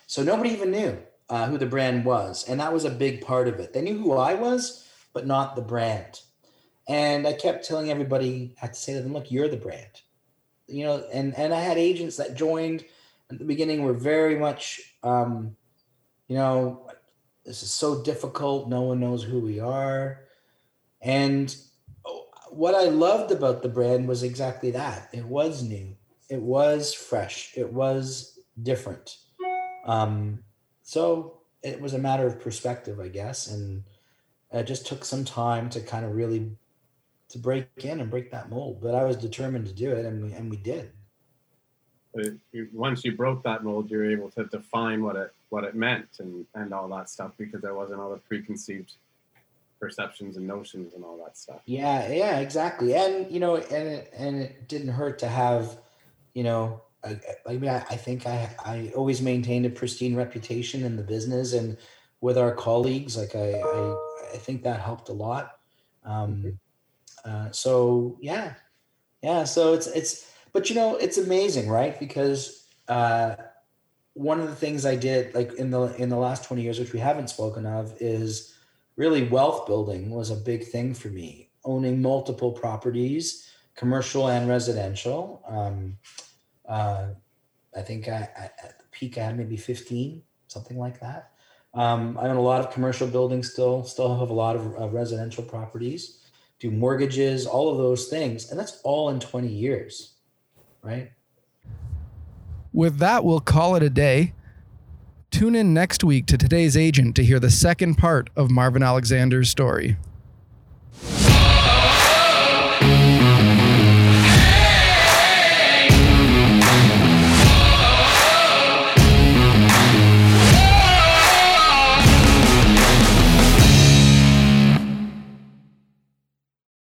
So nobody even knew uh, who the brand was. And that was a big part of it. They knew who I was, but not the brand. And I kept telling everybody, I had to say to them, look, you're the brand. You know, and, and I had agents that joined at the beginning were very much um, you know, this is so difficult. No one knows who we are. And what I loved about the brand was exactly that. It was new, it was fresh, it was different. Um, so it was a matter of perspective, I guess. And it just took some time to kind of really to break in and break that mold. But I was determined to do it, and we and we did once you broke that mold, you're able to define what it what it meant and and all that stuff because there wasn't all the preconceived perceptions and notions and all that stuff. Yeah, yeah, exactly. And you know, and it, and it didn't hurt to have, you know, I, I mean, I, I think I I always maintained a pristine reputation in the business and with our colleagues. Like I I, I think that helped a lot. Um, mm-hmm. uh, so yeah, yeah. So it's it's but you know, it's amazing, right? Because uh, one of the things I did, like in the in the last twenty years, which we haven't spoken of, is really wealth building was a big thing for me. Owning multiple properties, commercial and residential. Um, uh, I think I, I, at the peak I had maybe fifteen, something like that. Um, I own a lot of commercial buildings still. Still have a lot of uh, residential properties. do mortgages, all of those things. And that's all in 20 years, right? With that, we'll call it a day. Tune in next week to today's agent to hear the second part of Marvin Alexander's story.